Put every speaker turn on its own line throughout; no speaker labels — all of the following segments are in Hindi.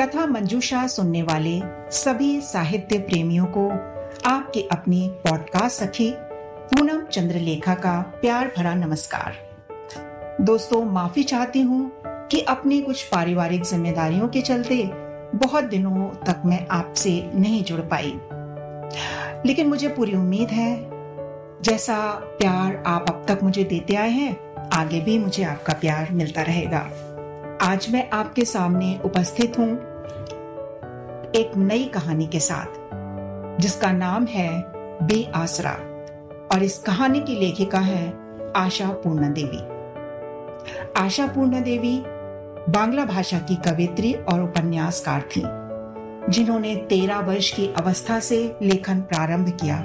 कथा मंजूषा सुनने वाले सभी साहित्य प्रेमियों को आपके अपने पॉडकास्ट सखी पूनम चंद्रलेखा का प्यार भरा नमस्कार। दोस्तों, माफ़ी चाहती हूँ कि अपनी कुछ पारिवारिक जिम्मेदारियों के चलते बहुत दिनों तक मैं आपसे नहीं जुड़ पाई। लेकिन मुझे पूरी उम्मीद है, जैसा प्यार आप अब तक मुझे देते आए हैं, आगे भी मुझे आपका प्यार मिलता रहेगा। आज मैं आपके सामने उपस्थित हूँ एक नई कहानी के साथ, जिसका नाम है बे आसरा और इस कहानी की लेखिका है आशा पूर्णा देवी आशा पूर्णा देवी बांग्ला भाषा की कवित्री और उपन्यासकार थी, जिन्होंने तेरह वर्ष की अवस्था से लेखन प्रारंभ किया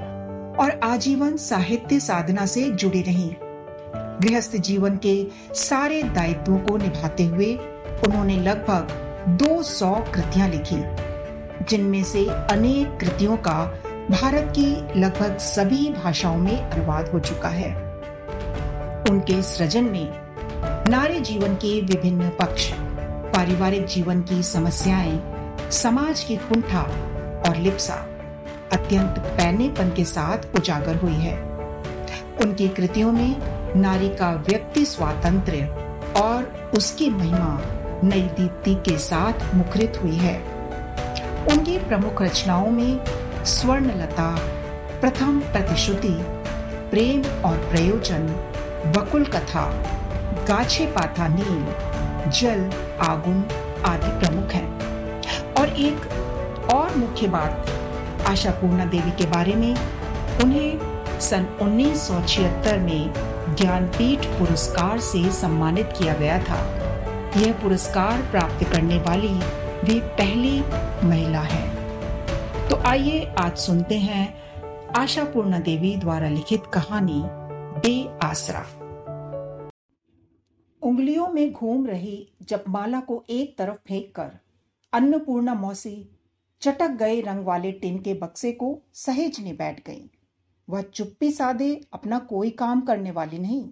और आजीवन साहित्य साधना से जुड़ी रही। गृहस्थ जीवन के सारे दायित्वों को निभाते हुए उन्होंने लगभग 200 कृतियाँ लिखी, जिनमें से अनेक कृतियों का भारत की लगभग सभी भाषाओं में अनुवाद हो चुका है। उनके सृजन में नारी जीवन के विभिन्न पक्ष, पारिवारिक जीवन की समस्याएँ, समाज की कुंठा और लिप्सा अत्यंत पैनेपन के साथ उजागर हुई है। उनकी कृतियों में नारी का व्यक्ति स्वातंत्र्य और उसकी महिमा नई दीप्ति के साथ मुखरित हुई है। उनकी प्रमुख रचनाओं में स्वर्णलता, प्रथम प्रतिश्रुति, प्रेम और प्रयोजन बकुल कथा, गाछे पाथा नील जल, आगुन आदि प्रमुख हैं। और एक और मुख्य बात आशा पूर्णा देवी के बारे में, उन्हें सन 1976 में ज्ञानपीठ पुरस्कार से सम्मानित किया गया था। यह पुरस्कार प्राप्त करने वाली वे पहली महिला है। तो आइए आज सुनते हैं आशा पूर्णा देवी द्वारा लिखित कहानी बे आसरा। उंगलियों में घूम रही जब माला को एक तरफ़ फेंक कर अन्नपूर्णा मौसी चटक गए रंग वाले टिन के बक्से को सहेजने बैठ गई। वह चुप्पी साधे अपना कोई काम करने वाली नहीं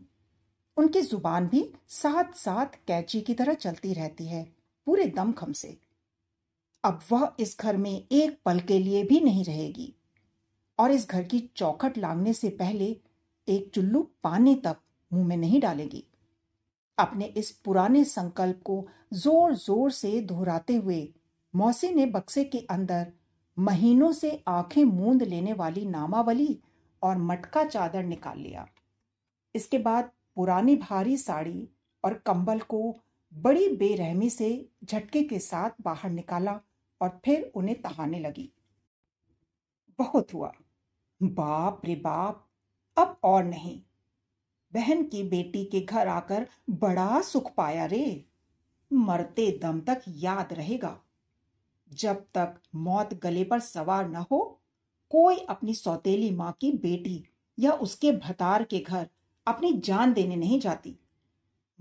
उनकी ज़ुबान भी साथ साथ कैची की तरह चलती रहती है, पूरे दमखम से। अब वह इस घर में एक पल के लिए भी नहीं रहेगी। और इस घर की चौखट लांगने से पहले एक चुल्लू पानी तक मुँह में नहीं डालेगी। अपने इस पुराने संकल्प को ज़ोर ज़ोर से दोहराते हुए मौसी ने बक्से के अंदर महीनों से आँखें मूंद लेने वाली नामावली और मटका चादर निकाल लिया। इसके बाद पुरानी भारी साड़ी और कंबल को बड़ी बेरहमी से झटके के साथ बाहर निकाला और फिर उन्हें तहाने लगी। बहुत हुआ। बाप रे बाप, अब और नहीं। बहन की बेटी के घर आकर बड़ा सुख पाया रे। मरते दम तक याद रहेगा। जब तक मौत गले पर सवार न हो, कोई अपनी सौतेली माँ की बेटी या उसके भतार के घर अपनी जान देने नहीं जाती।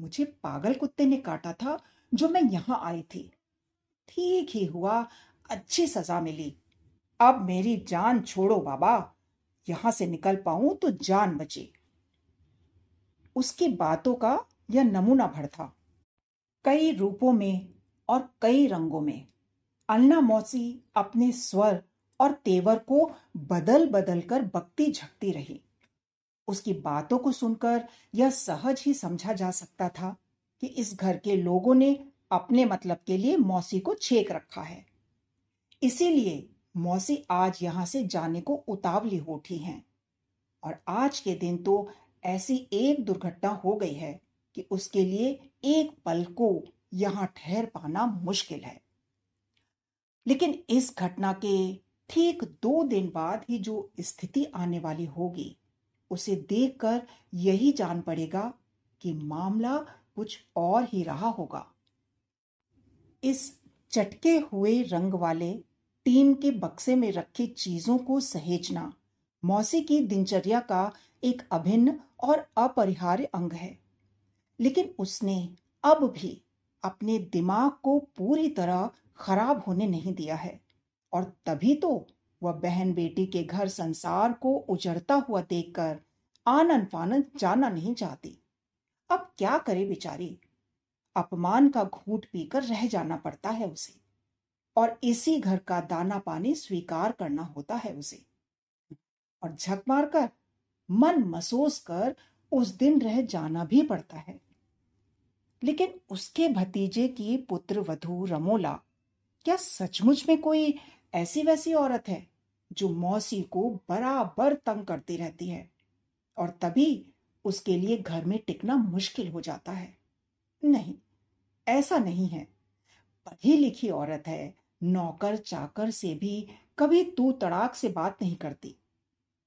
मुझे पागल कुत्ते ने काटा था जो मैं यहाँ आई थी। ठीक ही हुआ, अच्छी सजा मिली। अब मेरी जान छोड़ो बाबा, यहाँ से निकल पाऊँ तो जान बचे। उसकी बातों का यह नमूना भर था। कई रूपों में और कई रंगों में। अन्ना मौसी अपने स्वर और तेवर को बदल बदल कर बकती झकती रही। उसकी बातों को सुनकर यह सहज ही समझा जा सकता था कि इस घर के लोगों ने अपने मतलब के लिए मौसी को छेक रखा है। इसीलिए मौसी आज यहाँ से जाने को उतावली हो उठी हैं। और आज के दिन तो ऐसी एक दुर्घटना हो गई है कि उसके लिए एक पल को यहाँ ठहर पाना मुश्किल है। लेकिन इस घटना के ठीक दो दिन बाद ही जो स्थिति आने वाली होगी उसे देखकर यही जान पड़ेगा कि मामला कुछ और ही रहा होगा। इस चटके हुए रंग वाले टीन के बक्से में रखी चीज़ों को सहेजना मौसी की दिनचर्या का एक अभिन्न और अपरिहार्य अंग है। लेकिन उसने अब भी अपने दिमाग को पूरी तरह खराब होने नहीं दिया है और तभी तो वह बहन बेटी के घर संसार को उजड़ता हुआ देखकर आनंद फानंद जाना नहीं चाहती। अब क्या करे बेचारी? अपमान का घूट पीकर रह जाना पड़ता है उसे, और इसी घर का दाना पानी स्वीकार करना होता है उसे। और झक मारकर, मन मसोस कर उस दिन रह जाना भी पड़ता है। लेकिन उसके भतीजे की पुत्र वधु रमोला, क्या सचमुच में कोई ऐसी वैसी औरत है, जो मौसी को बराबर तंग करती रहती है और तभी उसके लिए घर में टिकना मुश्किल हो जाता है। नहीं, ऐसा नहीं है। पढ़ी लिखी औरत है, नौकर चाकर से भी कभी तू तड़ाक से बात नहीं करती।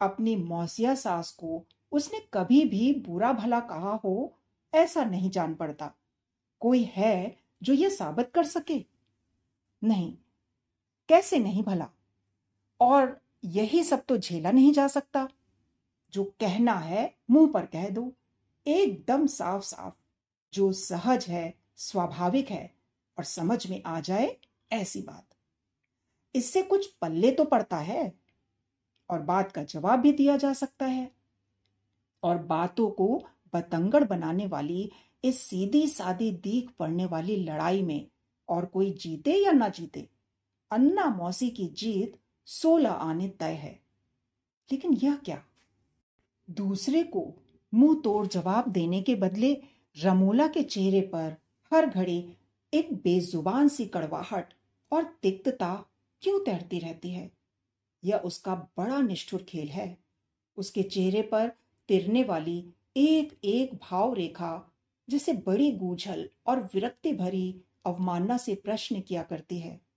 अपनी मौसिया सास को उसने कभी भी बुरा भला कहा हो, ऐसा नहीं जान पड़ता। कोई है जो यह साबित कर सके? नहीं कैसे नहीं भला? और यही सब तो झेला नहीं जा सकता। जो कहना है, मुँह पर कह दो। एकदम साफ़ साफ़ जो सहज है, स्वाभाविक है और समझ में आ जाए, ऐसी बात। इससे कुछ पल्ले तो पड़ता है और बात का जवाब भी दिया जा सकता है। और बातों को बतंगड़ बनाने वाली, इस सीधी सादी दीख पड़ने वाली लड़ाई में और कोई जीते या ना जीते अन्ना मौसी की जीत सोलह आने तय है। लेकिन यह क्या? दूसरे को मुँह तोड़ जवाब देने के बदले रमोला के चेहरे पर हर घड़ी एक बेजुबान सी कड़वाहट और तिक्तता क्यों तैरती रहती है? यह उसका बड़ा निष्ठुर खेल है। उसके चेहरे पर तिरने वाली एक एक भाव रेखा, जिसे बड़ी गूझल और विरक्ति भरी अवमानना से प्रश्न किया करती है।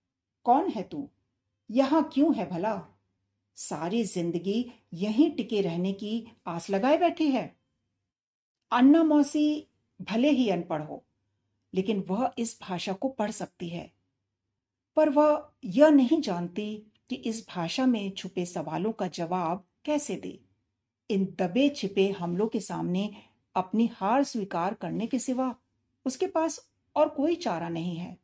कौन है तू? यहाँ क्यों है भला? सारी ज़िंदगी यहीं टिके रहने की आस लगाए बैठी है। अन्ना मौसी भले ही अनपढ़ हो, लेकिन वह इस भाषा को पढ़ सकती है। पर वह यह नहीं जानती कि इस भाषा में छुपे सवालों का जवाब कैसे दे। इन दबे छिपे हमलों के सामने अपनी हार स्वीकार करने के सिवा उसके पास और कोई चारा नहीं है।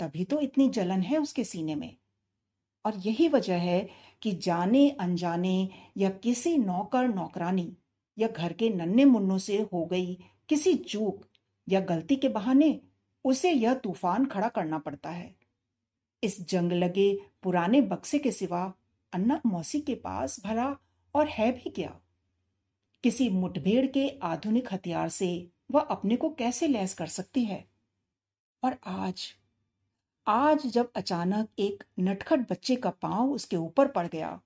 तभी तो इतनी जलन है उसके सीने में। और यही वजह है कि जाने, अनजाने या किसी नौकर, नौकरानी या घर के नन्हे मुन्नों से हो गई किसी चूक या गलती के बहाने उसे यह तूफ़ान खड़ा करना पड़ता है। इस जंग लगे पुराने बक्से के सिवा अन्ना मौसी के पास भला और है भी क्या? किसी मुठभेड़ के आधुनिक हथियार से वह अपने को कैसे लैस कर सकती है? और आज आज जब अचानक एक नटखट बच्चे का पाँव उसके ऊपर पड़ गया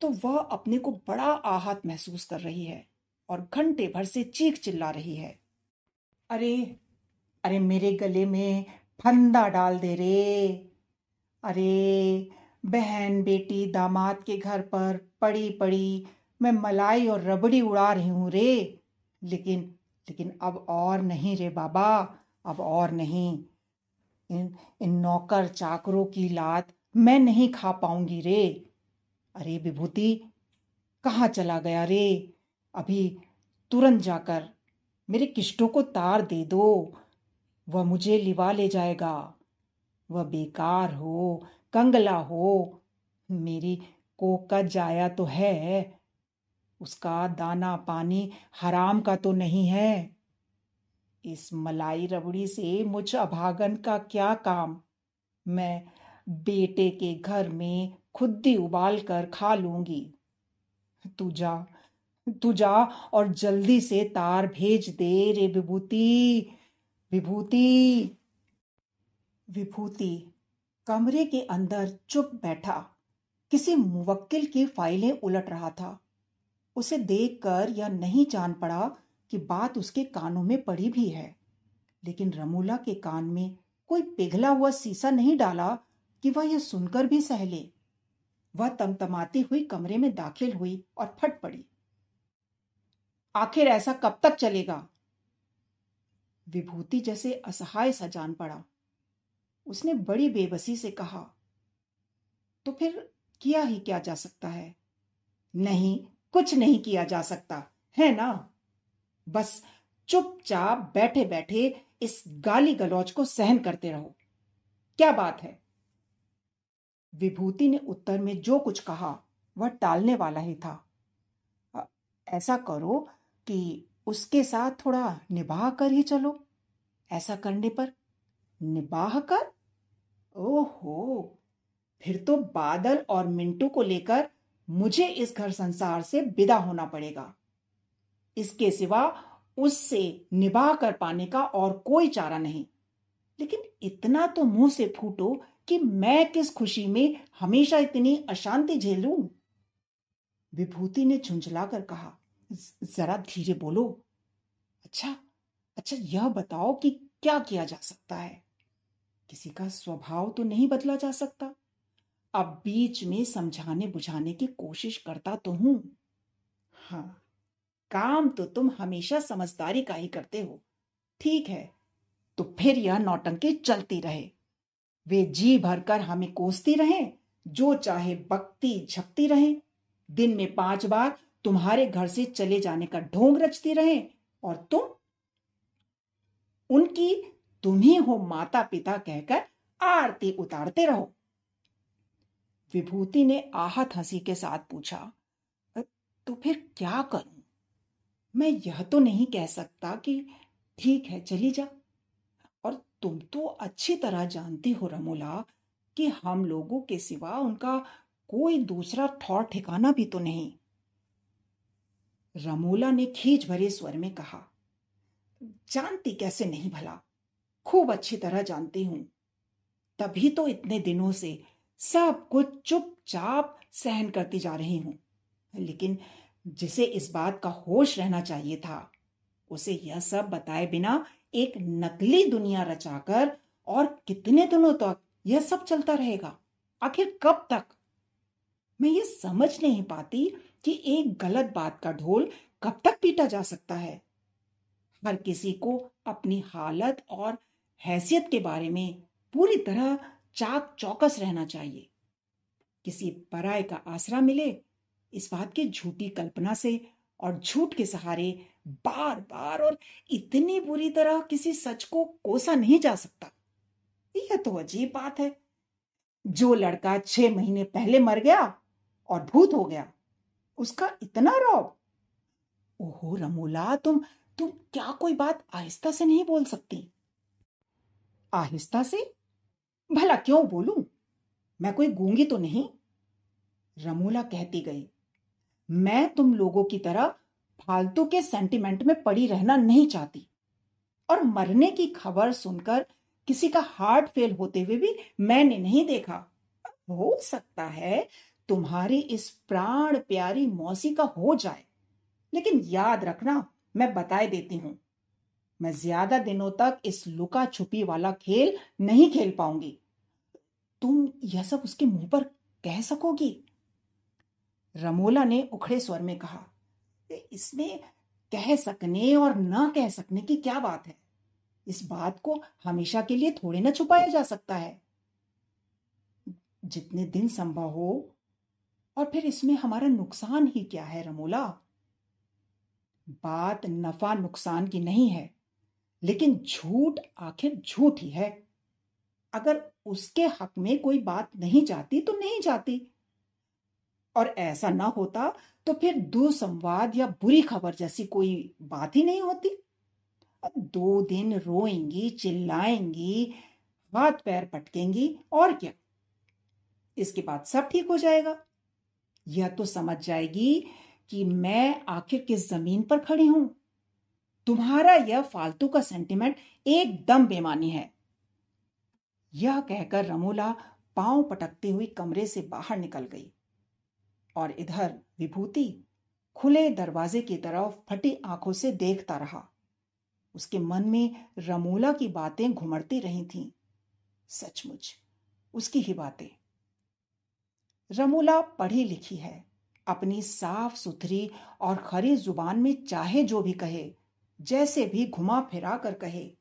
तो वह अपने को बड़ा आहत महसूस कर रही है और घंटे भर से चीख चिल्ला रही है। अरे अरे मेरे गले में फंदा डाल दे रे। अरे, बहन बेटी दामाद के घर पर पड़ी पड़ी मैं मलाई और रबड़ी उड़ा रही हूँ रे। लेकिन लेकिन अब और नहीं रे बाबा, अब और नहीं। इन इन नौकर चाकरों की लात मैं नहीं खा पाऊँगी रे। अरे विभूति, कहाँ चला गया रे? अभी तुरंत जाकर मेरे किष्टों को तार दे दो। वह मुझे लिवा ले जाएगा। वह बेकार हो, कंगला हो, मेरी कोक का जाया तो है। उसका दाना पानी हराम का तो नहीं है। इस मलाई रबड़ी से मुझ अभागन का क्या काम? मैं बेटे के घर में खुद्दी उबाल कर खा लूँगी। तू जा तू जा और जल्दी से तार भेज दे रे विभूति विभूति। विभूति, कमरे के अंदर चुप बैठा। किसी मुवक्किल की फाइलें उलट रहा था। उसे देखकर यह नहीं जान पड़ा कि बात उसके कानों में पड़ी भी है। लेकिन रमूला के कान में कोई पिघला हुआ सीसा नहीं डाला कि वह यह सुनकर भी सहले वह तमतमाती हुई कमरे में दाखिल हुई और फट पड़ी। आखिर ऐसा कब तक चलेगा? विभूति जैसे असहाय सा जान पड़ा। उसने बड़ी बेबसी से कहा तो फिर किया ही क्या जा सकता है? नहीं, कुछ नहीं किया जा सकता, है ना? बस चुपचाप बैठे बैठे इस गाली गलौज को सहन करते रहो। क्या बात है? विभूति ने उत्तर में जो कुछ कहा, वह टालने वाला ही था। ऐसा करो कि उसके साथ थोड़ा निबाह कर ही चलो। ऐसा करने पर? निबाह कर? ओहो! फिर तो बादल और मिंटू को लेकर मुझे इस घर संसार से विदा होना पड़ेगा। इसके सिवा उससे निभा कर पाने का और कोई चारा नहीं। लेकिन इतना तो मुँह से फूटो कि मैं किस खुशी में हमेशा इतनी अशांति झेलूं विभूति ने झुंझला कर कहा जरा धीरे बोलो। अच्छा अच्छा यह बताओ कि क्या किया जा सकता है? किसी का स्वभाव तो नहीं बदला जा सकता। अब बीच में समझाने बुझाने की कोशिश करता तो हूँ। हाँ काम तो तुम हमेशा समझदारी का ही करते हो। ठीक है तो फिर यह नौटंकी चलती रहे। वे जी भरकर हमें कोसती रहे, जो चाहे बकती झपती रहे। दिन में पाँच बार तुम्हारे घर से चले जाने का ढोंग रचती रहे, और तुम? उनकी तुम ही हो माता पिता कहकर आरती उतारते रहो। विभूति ने आहत हँसी के साथ पूछा तो फिर क्या करूँ? मैं यह तो नहीं कह सकता कि ठीक है, चली जा। और तुम तो अच्छी तरह जानती हो रमोला कि हम लोगों के सिवा उनका कोई दूसरा ठौर ठिकाना भी तो नहीं। रमोला ने खींच भरे स्वर में कहा, जानती कैसे नहीं भला? खूब अच्छी तरह जानती हूँ। तभी तो इतने दिनों से सब कुछ चुपचाप सहन करती जा रही हूँ। लेकिन जिसे इस बात का होश रहना चाहिए था। उसे यह सब बताए बिना एक नकली दुनिया रचाकर और कितने दिनों तक यह सब चलता रहेगा? आखिर कब तक? मैं ये समझ नहीं पाती कि एक गलत बात का ढोल कब तक पीटा जा सकता है। हर किसी को अपनी हालत और हैसियत के बारे में पूरी तरह चाक चौकस रहना चाहिए। किसी पराय का आसरा मिले इस बात की झूठी कल्पना से और झूठ के सहारे बार बार और इतनी बुरी तरह किसी सच को कोसा नहीं जा सकता। यह तो अजीब बात है। जो लड़का छह महीने पहले मर गया और भूत हो गया, उसका इतना रौब। ओहो रमोला, तुम तुम क्या कोई बात आहिस्ता से नहीं बोल सकती? आहिस्ता से? भला क्यों बोलूँ? मैं कोई गूँगी तो नहीं? रमोला कहती गई। मैं तुम लोगों की तरह फालतू के सेंटिमेंट में पड़ी रहना नहीं चाहती। और मरने की खबर सुनकर किसी का हार्ट फेल होते हुए भी मैंने नहीं देखा। हो सकता है तुम्हारी इस प्राण प्यारी मौसी का हो जाए। लेकिन याद रखना, मैं बताए देती हूँ। मैं ज़्यादा दिनों तक इस लुका छुपी वाला खेल नहीं खेल पाऊँगी। तुम यह सब उसके मुँह पर कह सकोगी? रमोला ने उखड़े स्वर में कहा इसमें कह सकने और ना कह सकने की क्या बात है? इस बात को हमेशा के लिए थोड़े ना छुपाया जा सकता है। जितने दिन संभव हो, और फिर इसमें हमारा नुकसान ही क्या है रमोला? बात नफा नुकसान की नहीं है, लेकिन झूठ आखिर झूठ ही है। अगर उसके हक में कोई बात नहीं जाती तो नहीं जाती। और ऐसा ना होता तो फिर दुसंवाद या बुरी खबर जैसी कोई बात ही नहीं होती। दो दिन रोएँगी, चिल्लाएँगी, हाथ पैर पटकेंगी, और क्या? इसके बाद सब ठीक हो जाएगा। यह तो समझ जाएगी कि मैं आखिर किस ज़मीन पर खड़ी हूँ। तुम्हारा यह फालतू का सेंटिमेंट एकदम बेमानी है। यह कहकर रमोला पाँव पटकती हुई कमरे से बाहर निकल गई। और इधर विभूति खुले दरवाजे की तरफ़ फटी आँखों से देखता रहा। उसके मन में रमोला की बातें घुमड़ती रही थीं। सचमुच, उसकी ही बातें। रमूला पढ़ी लिखी है, अपनी साफ़ सुथरी और खरी ज़ुबान में चाहे जो भी कहे, जैसे भी घुमा फिरा कर कहे।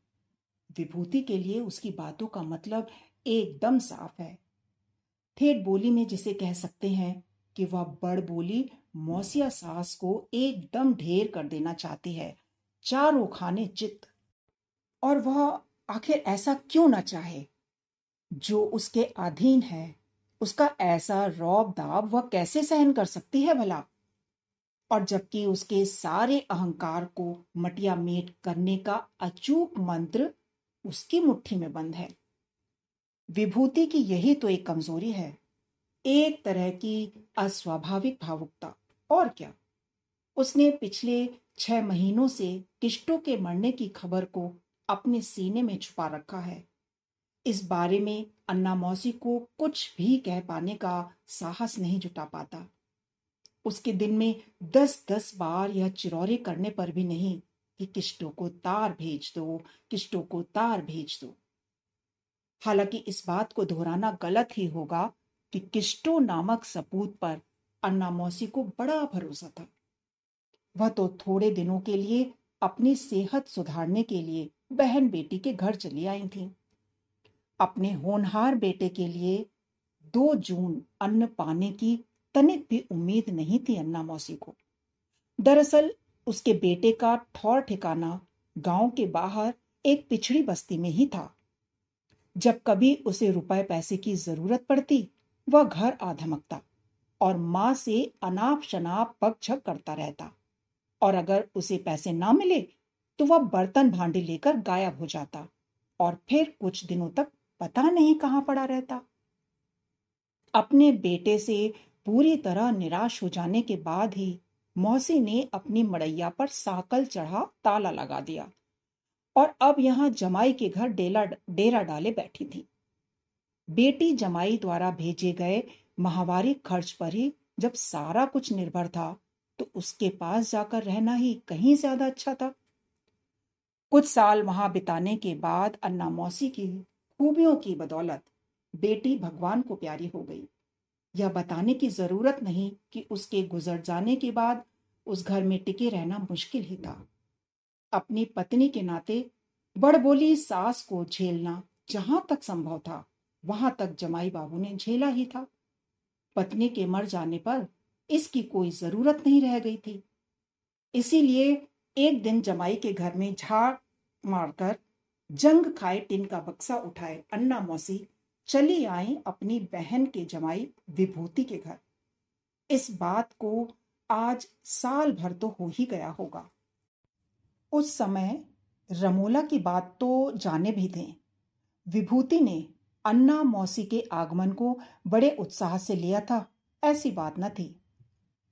विभूति के लिए उसकी बातों का मतलब एकदम साफ़ है। ठेठ बोली में जिसे कह सकते हैं कि वह बड़ बोली, मौसिया सास को एकदम ढेर कर देना चाहती है। चारों खाने चित्त। और वह आखिर ऐसा क्यों ना चाहे? जो उसके अधीन है, उसका ऐसा रौब दाब वह कैसे सहन कर सकती है भला? और जबकि उसके सारे अहंकार को मटिया मेट करने का अचूक मंत्र उसकी मुट्ठी में बंद है। विभूति की यही तो एक कमज़ोरी है। एक तरह की अस्वाभाविक भावुकता। और क्या? उसने पिछले छह महीनों से किश्तों के मरने की खबर को अपने सीने में छुपा रखा है। इस बारे में अन्ना मौसी को कुछ भी कह पाने का साहस नहीं जुटा पाता। उसके दिन में दस दस बार यह चिरौरे करने पर भी नहीं कि किश्तों को तार भेज दो किश्तों को तार भेज दो। हालाँकि इस बात को दोहराना गलत ही होगा कि किस्टो नामक सपूत पर अन्ना मौसी को बड़ा भरोसा था। वह तो थोड़े दिनों के लिए अपनी सेहत सुधारने के लिए बहन बेटी के घर चली आई थी। अपने होनहार बेटे के लिए दो जून अन्न पाने की तनिक भी उम्मीद नहीं थी अन्ना मौसी को। दरअसल उसके बेटे का ठौर ठिकाना गाँव के बाहर एक पिछड़ी बस्ती में ही था। जब कभी उसे रुपए पैसे की ज़रूरत पड़ती वह घर आ धमकता और माँ से अनाप शनाप पग छक करता रहता। और अगर उसे पैसे ना मिले तो वह बर्तन भांडे लेकर गायब हो जाता और फिर कुछ दिनों तक पता नहीं कहाँ पड़ा रहता। अपने बेटे से पूरी तरह निराश हो जाने के बाद ही मौसी ने अपनी मड़ैया पर साकल चढ़ा, ताला लगा दिया और अब यहाँ जमाई के घर डेला, डेरा डाले बैठी थी। बेटी जमाई द्वारा भेजे गए महावारी खर्च पर ही जब सारा कुछ निर्भर था तो उसके पास जाकर रहना ही कहीं ज़्यादा अच्छा था। कुछ साल वहाँ बिताने के बाद अन्ना मौसी की खूबियों की बदौलत बेटी भगवान को प्यारी हो गई। यह बताने की ज़रूरत नहीं कि उसके गुजर जाने के बाद उस घर में टिके रहना मुश्किल ही था। अपनी पत्नी के नाते बड़बोली सास को झेलना जहाँ तक संभव था वहाँ तक जमाई बाबू ने झेला ही था। पत्नी के मर जाने पर इसकी कोई ज़रूरत नहीं रह गई थी। इसीलिए एक दिन जमाई के घर में झाड़ मारकर जंग खाए टिन का बक्सा उठाए अन्ना मौसी चली आई अपनी बहन के जमाई विभूति के घर। इस बात को आज साल भर तो हो ही गया होगा। उस समय रमोला की बात तो जाने भी थे विभूति ने अन्ना मौसी के आगमन को बड़े उत्साह से लिया था, ऐसी बात न थी।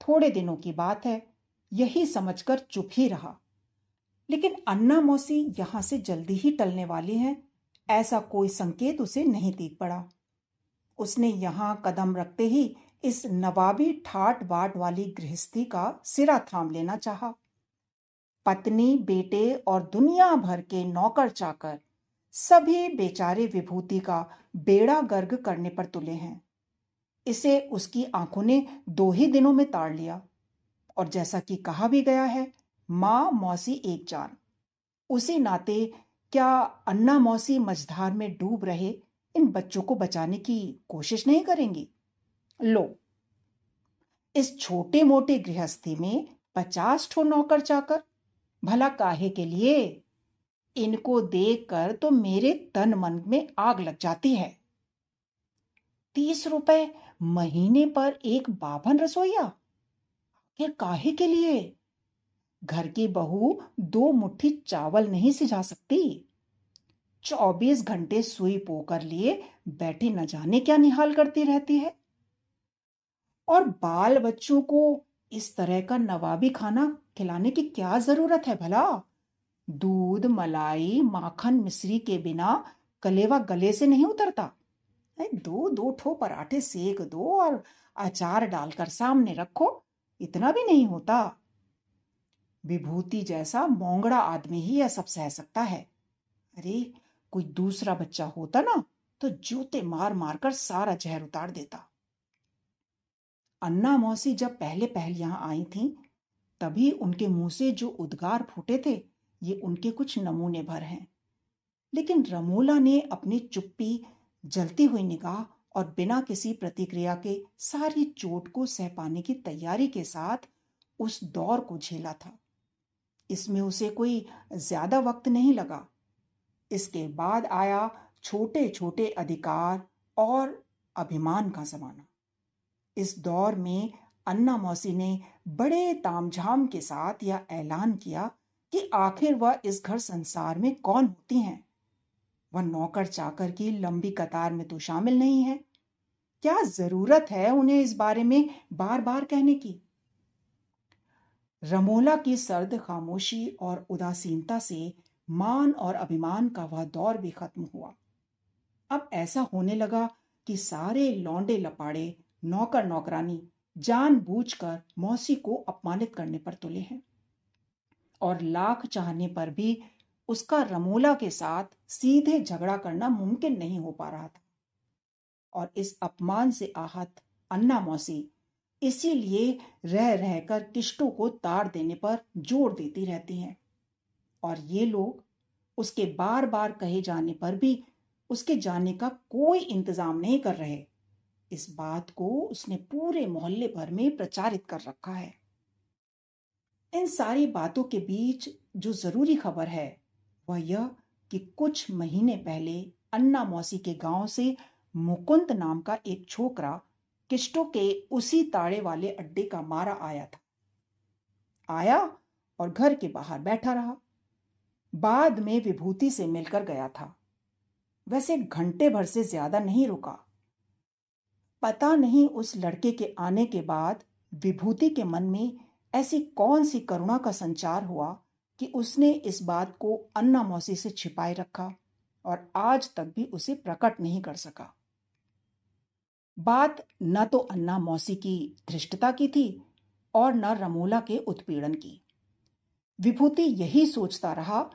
थोड़े दिनों की बात है, यही समझकर चुप ही रहा। लेकिन अन्ना मौसी यहाँ से जल्दी ही टलने वाली हैं, ऐसा कोई संकेत उसे नहीं दिख पड़ा। उसने यहाँ कदम रखते ही इस नवाबी ठाट बाट वाली गृहस्थी का सिरा थाम लेना चाहा। पत्नी, बेटे और दुनिया भर के नौकर चाकर सभी बेचारे विभूति का बेड़ा गर्ग करने पर तुले हैं। इसे उसकी आँखों ने दो ही दिनों में ताड़ लिया और जैसा कि कहा भी गया है, माँ मौसी एक जान। उसी नाते क्या अन्ना मौसी मझधार में डूब रहे, इन बच्चों को बचाने की कोशिश नहीं करेंगी? लो, इस छोटे मोटे गृहस्थी में पचास ठो नौकर चाकर, भला काहे के लिए इनको देखकर तो मेरे तन मन में आग लग जाती है। तीस रुपए महीने पर एक बाभन रसोईया? आखिर काहे के लिए? घर की बहू दो मुट्ठी चावल नहीं सिझा सकती। चौबीस घंटे सुई पोकर लिए बैठी न जाने क्या निहाल करती रहती है? और बाल बच्चों को इस तरह का नवाबी खाना खिलाने की क्या ज़रूरत है भला? दूध, मलाई, माखन मिश्री के बिना कलेवा गले से नहीं उतरता। दो दो ठो पराठे सेक दो और अचार डालकर सामने रखो, इतना भी नहीं होता। विभूति जैसा मोंगड़ा आदमी ही यह सब सह सकता है। अरे, कोई दूसरा बच्चा होता ना तो जूते मार मार कर सारा जहर उतार देता। अन्ना मौसी जब पहले पहल यहाँ आई थी, तभी उनके मुँह से जो उद्गार फूटे थे ये उनके कुछ नमूने भर हैं। लेकिन रमोला ने अपनी चुप्पी, जलती हुई निगाह और बिना किसी प्रतिक्रिया के सारी चोट को सह पाने की तैयारी के साथ उस दौर को झेला था। इसमें उसे कोई ज़्यादा वक्त नहीं लगा। इसके बाद आया छोटे छोटे अधिकार और अभिमान का जमाना। इस दौर में अन्ना मौसी ने बड़े तामझाम के साथ यह ऐलान किया कि आखिर वह इस घर संसार में कौन होती हैं? वह नौकर चाकर की लंबी कतार में तो शामिल नहीं है। क्या ज़रूरत है उन्हें इस बारे में बार बार कहने की? रमोला की सर्द खामोशी और उदासीनता से मान और अभिमान का वह दौर भी खत्म हुआ। अब ऐसा होने लगा कि सारे लौंडे लपाड़े नौकर नौकरानी जानबूझकर मौसी को अपमानित करने पर तुले हैं। और लाख चाहने पर भी उसका रमोला के साथ सीधे झगड़ा करना मुमकिन नहीं हो पा रहा था। और इस अपमान से आहत अन्ना मौसी इसीलिए रह रहकर किश्तों को तार देने पर ज़ोर देती रहती हैं। और ये लोग उसके बार बार कहे जाने पर भी उसके जाने का कोई इंतज़ाम नहीं कर रहे। इस बात को उसने पूरे मोहल्ले भर में प्रचारित कर रखा है। इन सारी बातों के बीच जो ज़रूरी खबर है, वह यह कि कुछ महीने पहले अन्ना मौसी के गाँव से मुकुंद नाम का एक छोकरा किश्तों के उसी ताड़े वाले अड्डे का मारा आया था। आया और घर के बाहर बैठा रहा। बाद में विभूति से मिलकर गया था। वैसे घंटे भर से ज़्यादा नहीं रुका। पता नहीं उस लड़के के आने के बाद विभूति के मन में ऐसी कौन सी करुणा का संचार हुआ कि उसने इस बात को अन्ना मौसी से छिपाए रखा और आज तक भी उसे प्रकट नहीं कर सका? बात न तो अन्ना मौसी की धृष्टता की थी और न रमोला के उत्पीड़न की। विभूति यही सोचता रहा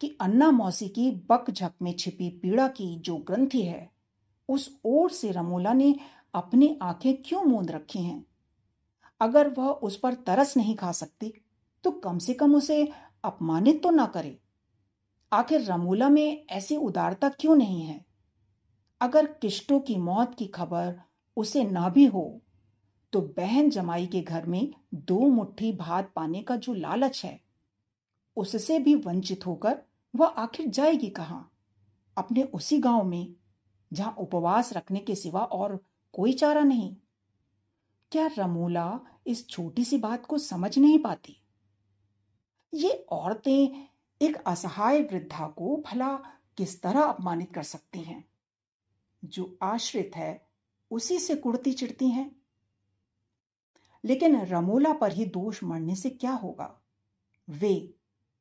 कि अन्ना मौसी की बकझक में छिपी पीड़ा की जो ग्रंथि है, उस ओर से रमोला ने अपनी आँखें क्यों मूंद रखी हैं? अगर वह उस पर तरस नहीं खा सकती तो कम से कम उसे अपमानित तो ना करे। आखिर रमोला में ऐसी उदारता क्यों नहीं है? अगर किश्तों की मौत की खबर उसे ना भी हो तो बहन जमाई के घर में दो मुट्ठी भात पाने का जो लालच है, उससे भी वंचित होकर वह आखिर जाएगी कहाँ? अपने उसी गाँव में, जहाँ उपवास रखने के सिवा और कोई चारा नहीं। क्या रमोला इस छोटी सी बात को समझ नहीं पाती। ये औरतें एक असहाय वृद्धा को भला किस तरह अपमानित कर सकती हैं? जो आश्रित है, उसी से कुड़ती चिड़ती हैं। लेकिन रमोला पर ही दोष मरने से क्या होगा? वे,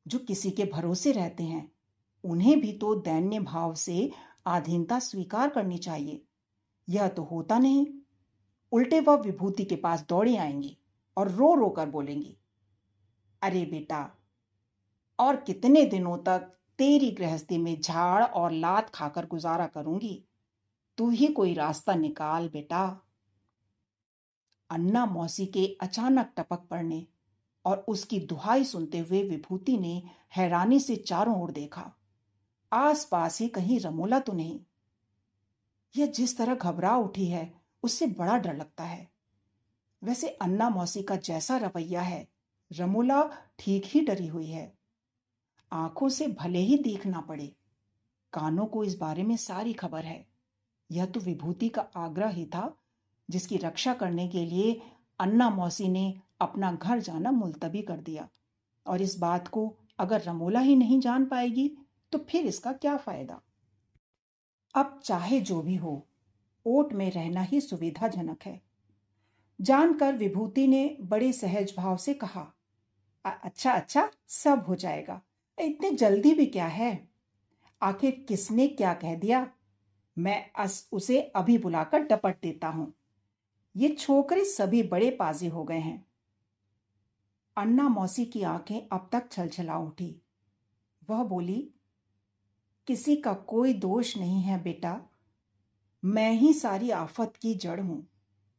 जो किसी के भरोसे रहते हैं, उन्हें भी तो दैन्य भाव से आधीनता स्वीकार करनी चाहिए। यह तो होता नहीं। उल्टे वह विभूति के पास दौड़ी आएँगी और रो रो कर बोलेंगी, अरे बेटा, और कितने दिनों तक तेरी गृहस्थी में झाड़ और लात खाकर गुजारा करूँगी? तू ही कोई रास्ता निकाल, बेटा अन्ना मौसी के अचानक टपक पड़ने और उसकी दुहाई सुनते हुए विभूति ने हैरानी से चारों ओर देखा। आसपास ही कहीं रमोला तो नहीं। यह जिस तरह घबरा उठी है उससे बड़ा डर लगता है। वैसे अन्ना मौसी का जैसा रवैया है, रमोला ठीक ही डरी हुई है। आँखों से भले ही देखना पड़े, कानों को इस बारे में सारी खबर है। यह तो विभूति का आग्रह ही था, जिसकी रक्षा करने के लिए अन्ना मौसी ने अपना घर जाना मुलतवी कर दिया। और इस बात को अगर रमोला ही नहीं जान पाएगी तो फिर इसका क्या फ़ायदा? अब चाहे जो भी हो ओट में रहना ही सुविधाजनक है। जानकर विभूति ने बड़े सहज भाव से कहा अच्छा अच्छा सब हो जाएगा। इतनी जल्दी भी क्या है? आखिर किसने क्या कह दिया? मैं अस, उसे अभी बुलाकर डपट देता हूँ। ये छोकरे सभी बड़े पाजी हो गए हैं अन्ना मौसी की आँखें अब तक छलछला उठी। वह बोली, किसी का कोई दोष नहीं है बेटा। मैं ही सारी आफत की जड़ हूँ।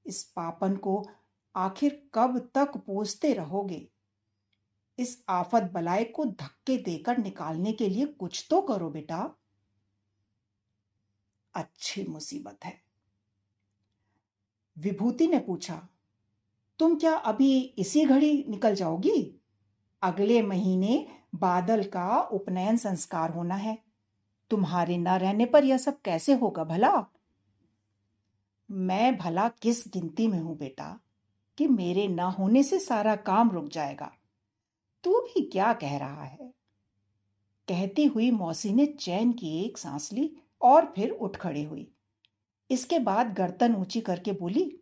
इस पापन को आखिर कब तक पोसते रहोगे? इस आफत बलाय को धक्के देकर निकालने के लिए कुछ तो करो बेटा। अच्छी मुसीबत है। विभूति ने पूछा, तुम क्या अभी इसी घड़ी निकल जाओगी? अगले महीने बादल का उपनयन संस्कार होना है। तुम्हारे न रहने पर यह सब कैसे होगा भला? मैं भला किस गिनती में हूँ बेटा कि मेरे न होने से सारा काम रुक जाएगा? तू भी क्या कह रहा है? कहती हुई मौसी ने चैन की एक सांस ली और फिर उठ खड़ी हुई। इसके बाद गर्दन ऊँची करके बोली,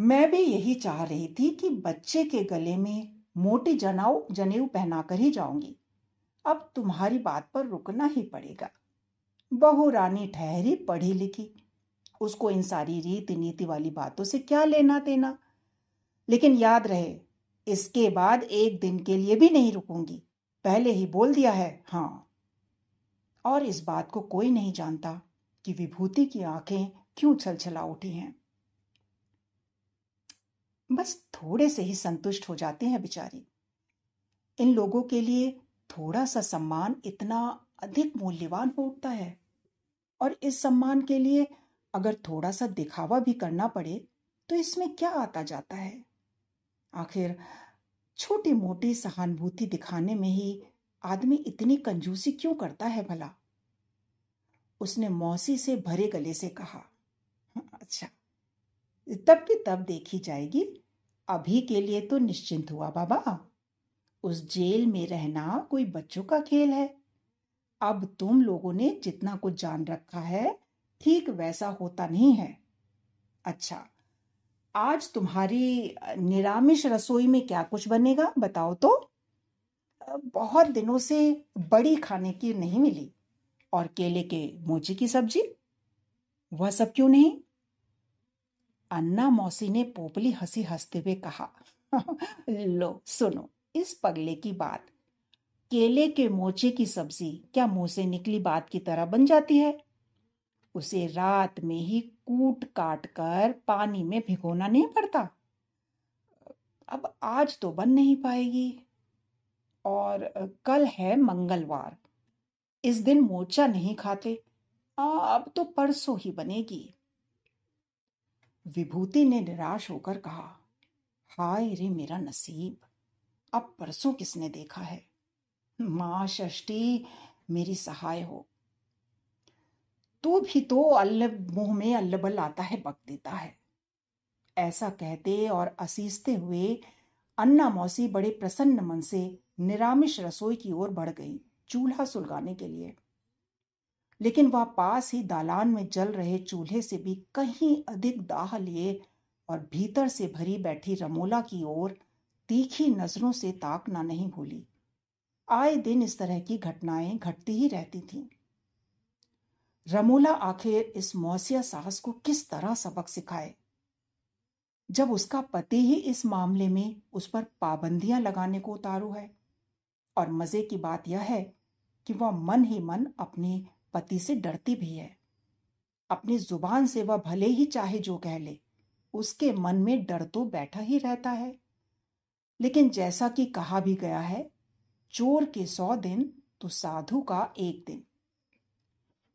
मैं भी यही चाह रही थी कि बच्चे के गले में मोटी जनाऊ, जनेऊ पहनाकर ही जाऊँगी। अब तुम्हारी बात पर रुकना ही पड़ेगा। बहु रानी ठहरी पढ़ी लिखी उसको इन सारी रीति नीति वाली बातों से क्या लेना देना? लेकिन याद रहे, इसके बाद एक दिन के लिए भी नहीं रुकूँगी। पहले ही बोल दिया है हाँ। और इस बात को कोई नहीं जानता कि विभूति की आँखें क्यों छलछला उठी हैं। बस थोड़े से ही संतुष्ट हो जाते हैं बेचारी। इन लोगों के लिए थोड़ा सा सम्मान इतना अधिक मूल्यवान हो उठता है। और इस सम्मान के लिए अगर थोड़ा सा दिखावा भी करना पड़े तो इसमें क्या आता जाता है? आखिर छोटी मोटी सहानुभूति दिखाने में ही आदमी इतनी कंजूसी क्यों करता है भला? उसने मौसी से भरे गले से कहा अच्छा तब की तब देखी जाएगी। अभी के लिए तो निश्चिंत हुआ बाबा। उस जेल में रहना कोई बच्चों का खेल है। अब तुम लोगों ने जितना कुछ जान रखा है ठीक वैसा होता नहीं है। अच्छा आज तुम्हारी निरामिष रसोई में क्या कुछ बनेगा, बताओ तो? बहुत दिनों से बड़ी खाने की नहीं मिली। और केले के मोची की सब्ज़ी? वह सब क्यों नहीं? अन्ना मौसी ने पोपली हँसी हँसते हुए कहा, लो, सुनो, इस पगले की बात। केले के मोचे की सब्ज़ी क्या मुँह से निकली बात की तरह बन जाती है? उसे रात में ही कूट काट कर पानी में भिगोना नहीं पड़ता। अब आज तो बन नहीं पाएगी। और कल है मंगलवार। इस दिन मोचा नहीं खाते। आ, अब तो परसों ही बनेगी। विभूति ने निराश होकर कहा हाय रे मेरा नसीब अब परसों किसने देखा है? माँ षष्ठी मेरी सहाय हो। तू भी तो अल्ल मुँह में अल्लबल आता है, बक देता है। ऐसा कहते और असीसते हुए अन्ना मौसी बड़े प्रसन्न मन से निरामिष रसोई की ओर बढ़ गई, चूल्हा सुलगाने के लिए। लेकिन वह पास ही दालान में जल रहे चूल्हे से भी कहीं अधिक दाह लिए और भीतर से भरी बैठी रमोला की ओर तीखी नज़रों से ताकना नहीं भूली। आए दिन इस तरह की घटनाएँ घटती ही रहती थीं। रमोला आखिर इस मौसिया साहस को किस तरह सबक सिखाए? जब उसका पति ही इस मामले में उस पर पाबंदियाँ लगाने को उतारू है, और मज़े की बात यह है कि वह मन ही मन अपने पति से डरती भी है। अपनी ज़ुबान से वह भले ही चाहे जो कह ले, उसके मन में डर तो बैठा ही रहता है। लेकिन जैसा कि कहा भी गया है, चोर के सौ दिन तो साधु का एक दिन।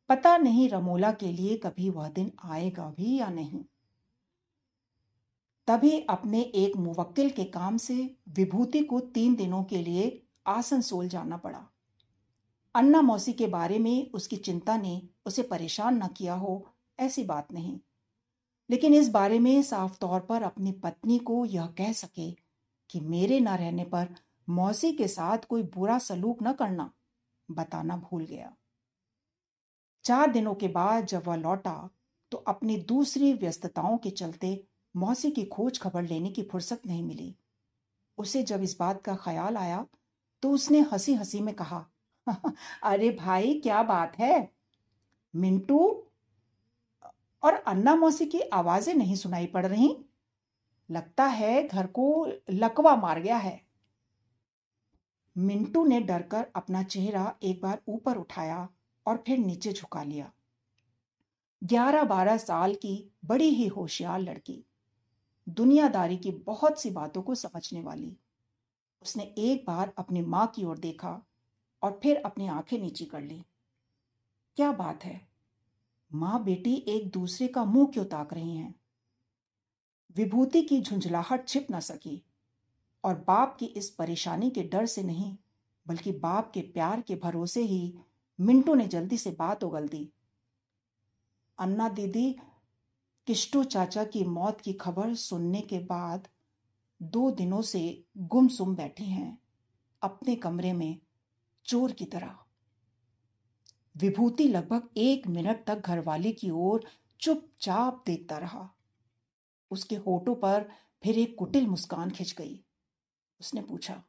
पता नहीं रमोला के लिए कभी वह दिन आएगा भी या नहीं। तभी अपने एक मुवक्किल के काम से विभूति को तीन दिनों के लिए आसनसोल जाना पड़ा। अन्ना मौसी के बारे में उसकी चिंता ने उसे परेशान न किया हो, ऐसी बात नहीं। लेकिन इस बारे में साफ़ तौर पर अपनी पत्नी को यह कह सके कि मेरे न रहने पर मौसी के साथ कोई बुरा सलूक न करना, बताना भूल गया। चार दिनों के बाद जब वह लौटा तो अपनी दूसरी व्यस्तताओं के चलते मौसी की खोज खबर लेने की फुर्सत नहीं मिली। उसे जब इस बात का ख्याल आया तो उसने हँसी हँसी में कहा, अरे भाई, क्या बात है? मिंटू, और अन्ना मौसी की आवाज़ें नहीं सुनाई पड़ रही? लगता है घर को लकवा मार गया है। मिंटू ने डरकर अपना चेहरा एक बार ऊपर उठाया और फिर नीचे झुका लिया। ग्यारह बारह साल की बड़ी ही होशियार लड़की, दुनियादारी की बहुत सी बातों को समझने वाली। उसने एक बार अपनी माँ की ओर देखा और फिर अपनी आँखें नीची कर ली। क्या बात है? माँ बेटी एक दूसरे का मुँह क्यों ताक रही हैं? विभूति की झुंझलाहट छिप न सकी और बाप की इस परेशानी के डर से नहीं, बल्कि बाप के प्यार के भरोसे ही मिंटू ने जल्दी से बात उगल दी। अन्ना दीदी, किष्टो चाचा की मौत की खबर सुनने के बाद दो दिनों से गुमसुम बैठी हैं अपने कमरे में चोर की तरह। विभूति लगभग एक मिनट तक घरवाली की ओर चुपचाप देखता रहा। उसके होठों पर फिर एक कुटिल मुस्कान खिंच गई। उसने पूछा,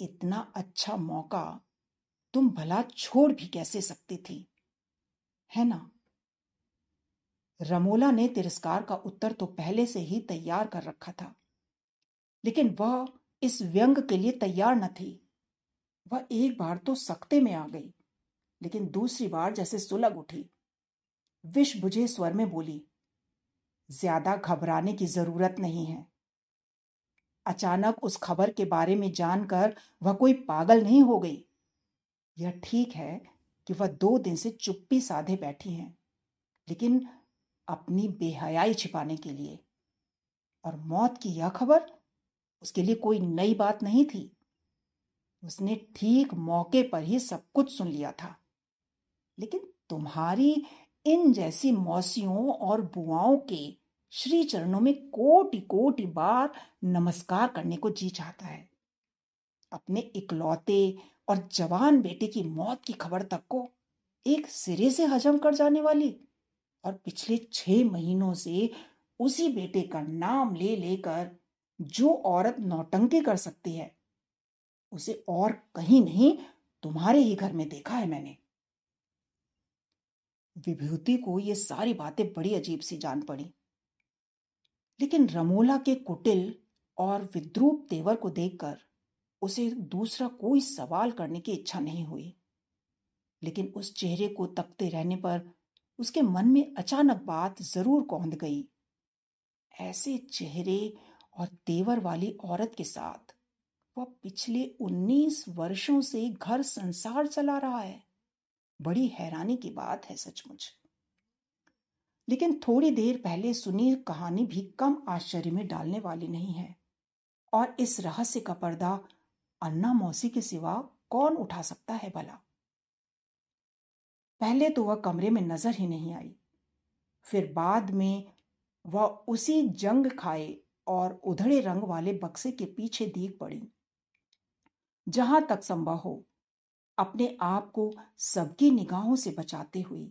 इतना अच्छा मौका तुम भला छोड़ भी कैसे सकती थी? है ना? रमोला ने तिरस्कार का उत्तर तो पहले से ही तैयार कर रखा था। लेकिन वह इस व्यंग के लिए तैयार न थी। वह एक बार तो सख्ते में आ गई, लेकिन दूसरी बार जैसे सुलग उठी। विष बुझे स्वर में बोली, ज़्यादा घबराने की ज़रूरत नहीं है। अचानक उस खबर के बारे में जानकर वह कोई पागल नहीं हो गई। यह ठीक है कि वह दो दिन से चुप्पी साधे बैठी हैं, लेकिन अपनी बेहयाई छिपाने के लिए। और मौत की यह खबर उसके लिए कोई नई बात नहीं थी। उसने ठीक मौके पर ही सब कुछ सुन लिया था। लेकिन तुम्हारी इन जैसी मौसियों और बुआओं के श्री चरणों में कोटि कोटि बार नमस्कार करने को जी चाहता है। अपने इकलौते और जवान बेटे की मौत की खबर तक को एक सिरे से हजम कर जाने वाली और पिछले छह महीनों से उसी बेटे का नाम ले लेकर जो औरत नौटंकी कर सकती है, उसे और कहीं नहीं तुम्हारे ही घर में देखा है मैंने। विभूति को ये सारी बातें बड़ी अजीब सी जान पड़ी। लेकिन रमोला के कुटिल और विद्रूप तेवर को देखकर उसे दूसरा कोई सवाल करने की इच्छा नहीं हुई। लेकिन उस चेहरे को तकते रहने पर उसके मन में अचानक बात ज़रूर कौंध गई। ऐसे चेहरे और तेवर वाली औरत के साथ वह पिछले उन्नीस वर्षों से घर संसार चला रहा है। बड़ी हैरानी की बात है सचमुच। लेकिन थोड़ी देर पहले सुनी कहानी भी कम आश्चर्य में डालने वाली नहीं है। और इस रहस्य का पर्दा अन्ना मौसी के सिवा कौन उठा सकता है भला? पहले तो वह कमरे में नज़र ही नहीं आई। फिर बाद में वह उसी जंग खाए और उधड़े रंग वाले बक्से के पीछे दीख पड़ी। जहाँ तक संभव हो, अपने आप को सबकी निगाहों से बचाते हुए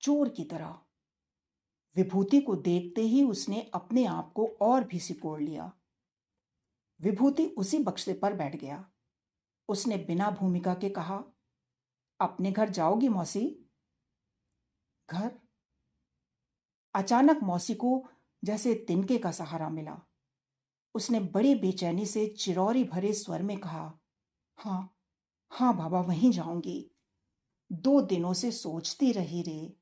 चोर की तरह। विभूति को देखते ही उसने अपने आप को और भी सिकोड़ लिया। विभूति उसी बक्से पर बैठ गया। उसने बिना भूमिका के कहा, अपने घर जाओगी मौसी? घर? अचानक मौसी को जैसे तिनके का सहारा मिला। उसने बड़ी बेचैनी से चिरौरी भरे स्वर में कहा हाँ हाँ बाबा, वहीं जाऊँगी। दो दिनों से सोचती रही रे,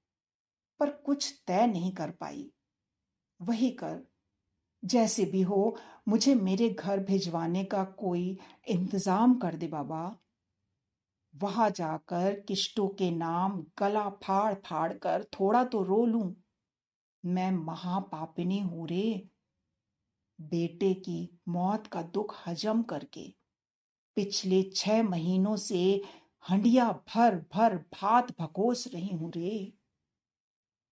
पर कुछ तय नहीं कर पाई। वही कर जैसे भी हो, मुझे मेरे घर भिजवाने का कोई इंतज़ाम कर दे बाबा। वहाँ जाकर किश्तों के नाम गला फाड़ फाड़ कर थोड़ा तो रो लूँ। मैं महापापिनी हूँ रे। बेटे की मौत का दुख हजम करके पिछले छह महीनों से हंडिया भर भर भात भकोस रही हूँ रे।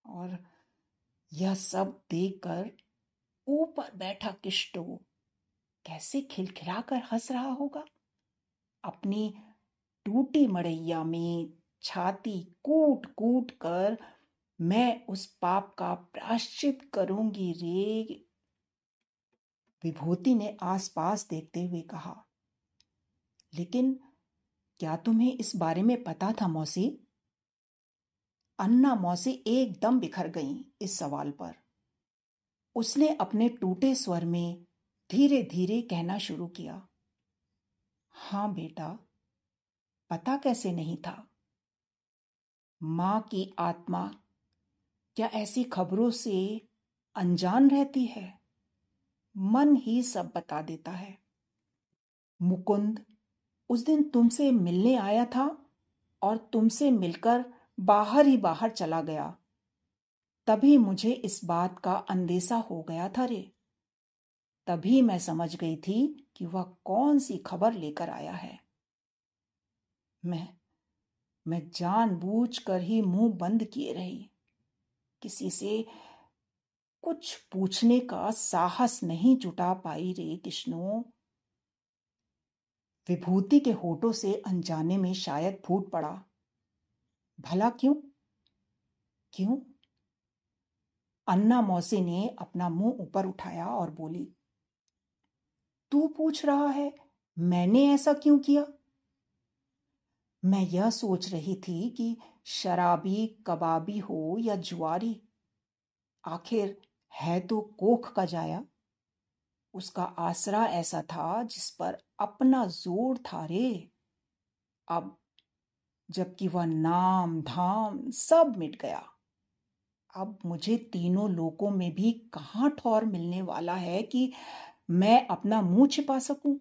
और यह सब देखकर ऊपर बैठा किष्टो कैसे खिलखिलाकर हंस रहा होगा? अपनी टूटी मड़ैया में छाती कूट कूट कर मैं उस पाप का प्राश्चित करूँगी रे। विभूति ने आसपास देखते हुए कहा, लेकिन क्या तुम्हें इस बारे में पता था मौसी? अन्ना मौसी एकदम बिखर गईं इस सवाल पर। उसने अपने टूटे स्वर में धीरे धीरे कहना शुरू किया। हाँ बेटा, पता कैसे नहीं था? माँ की आत्मा, क्या ऐसी खबरों से अनजान रहती है? मन ही सब बता देता है। मुकुंद, उस दिन तुमसे मिलने आया था और तुमसे मिलकर बाहर ही बाहर चला गया। तभी मुझे इस बात का अंदेशा हो गया था रे। तभी मैं समझ गई थी कि वह कौन सी खबर लेकर आया है। मैं मैं जानबूझकर ही मुँह बंद किए रही। किसी से कुछ पूछने का साहस नहीं जुटा पाई रे किश्नो विभूति के होठों से अनजाने में शायद फूट पड़ा। भला क्यों? क्यों? अन्ना मौसी ने अपना मुँह ऊपर उठाया और बोली, तू पूछ रहा है, मैंने ऐसा क्यों किया? मैं यह सोच रही थी कि शराबी, कबाबी हो या जुआरी, आखिर है तो कोख का जाया। उसका आसरा ऐसा था जिस पर अपना ज़ोर था रे। अब जबकि वह नाम धाम सब मिट गया। अब मुझे तीनों लोकों में भी कहाँ ठौर मिलने वाला है कि मैं अपना मुँह छिपा सकूँ।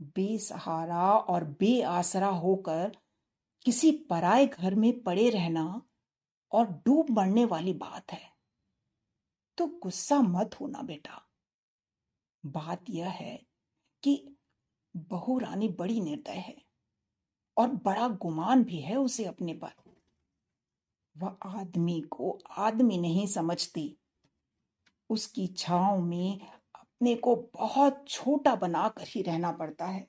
बेसहारा और बेआसरा होकर किसी पराए घर में पड़े रहना और डूब मरने वाली बात है। तो गुस्सा मत होना बेटा। बात यह है कि बहु रानी बड़ी निर्दय है और बड़ा गुमान भी है उसे अपने पर। वह आदमी को आदमी नहीं समझती। उसकी छाव में अपने को बहुत छोटा बनाकर ही रहना पड़ता है।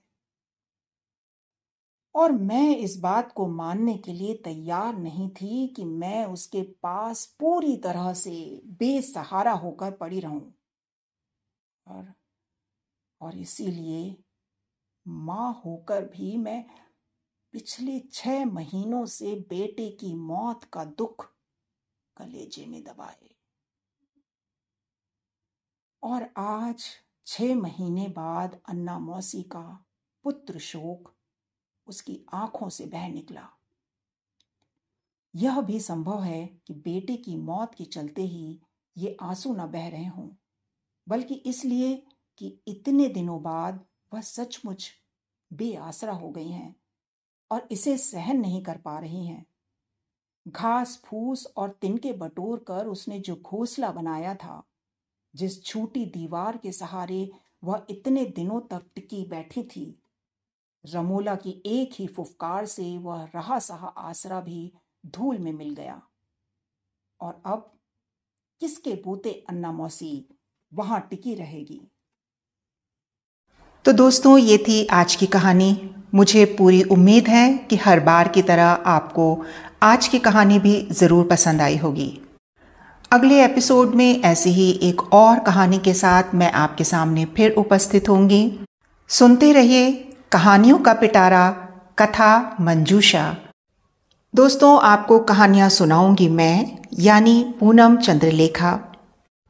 और मैं इस बात को मानने के लिए तैयार नहीं थी कि मैं उसके पास पूरी तरह से बेसहारा होकर पड़ी रहूँ। और और इसीलिए माँ होकर भी मैं पिछले छह महीनों से बेटे की मौत का दुख कलेजे में दबाए। और आज, छह महीने बाद अन्ना मौसी का पुत्र शोक उसकी आँखों से बह निकला। यह भी संभव है कि बेटे की मौत के चलते ही ये आँसू न बह रहे हों, बल्कि इसलिए कि इतने दिनों बाद वह सचमुच बेआसरा हो गई हैं। और इसे सहन नहीं कर पा रही हैं। घास फूस और तिनके बटोर कर उसने जो घोंसला बनाया था, जिस छोटी दीवार के सहारे वह इतने दिनों तक टिकी बैठी थी, रमोला की एक ही फुफकार से वह रहा सहा आसरा भी धूल में मिल गया। और अब किसके बूते अन्ना मौसी वहाँ टिकी रहेगी?
तो दोस्तों, ये थी आज की कहानी। मुझे पूरी उम्मीद है कि हर बार की तरह आपको आज की कहानी भी ज़रूर पसंद आई होगी। अगले एपिसोड में ऐसी ही एक और कहानी के साथ मैं आपके सामने फिर उपस्थित होंगी। सुनते रहिए कहानियों का पिटारा, कथा मंजूषा। दोस्तों, आपको कहानियाँ सुनाऊँगी मैं, यानी पूनम चंद्रलेखा।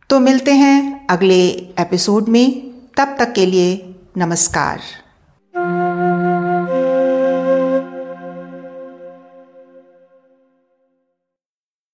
तो मिलते हैं अगले एपिसोड में। तब तक के लिए नमस्कार।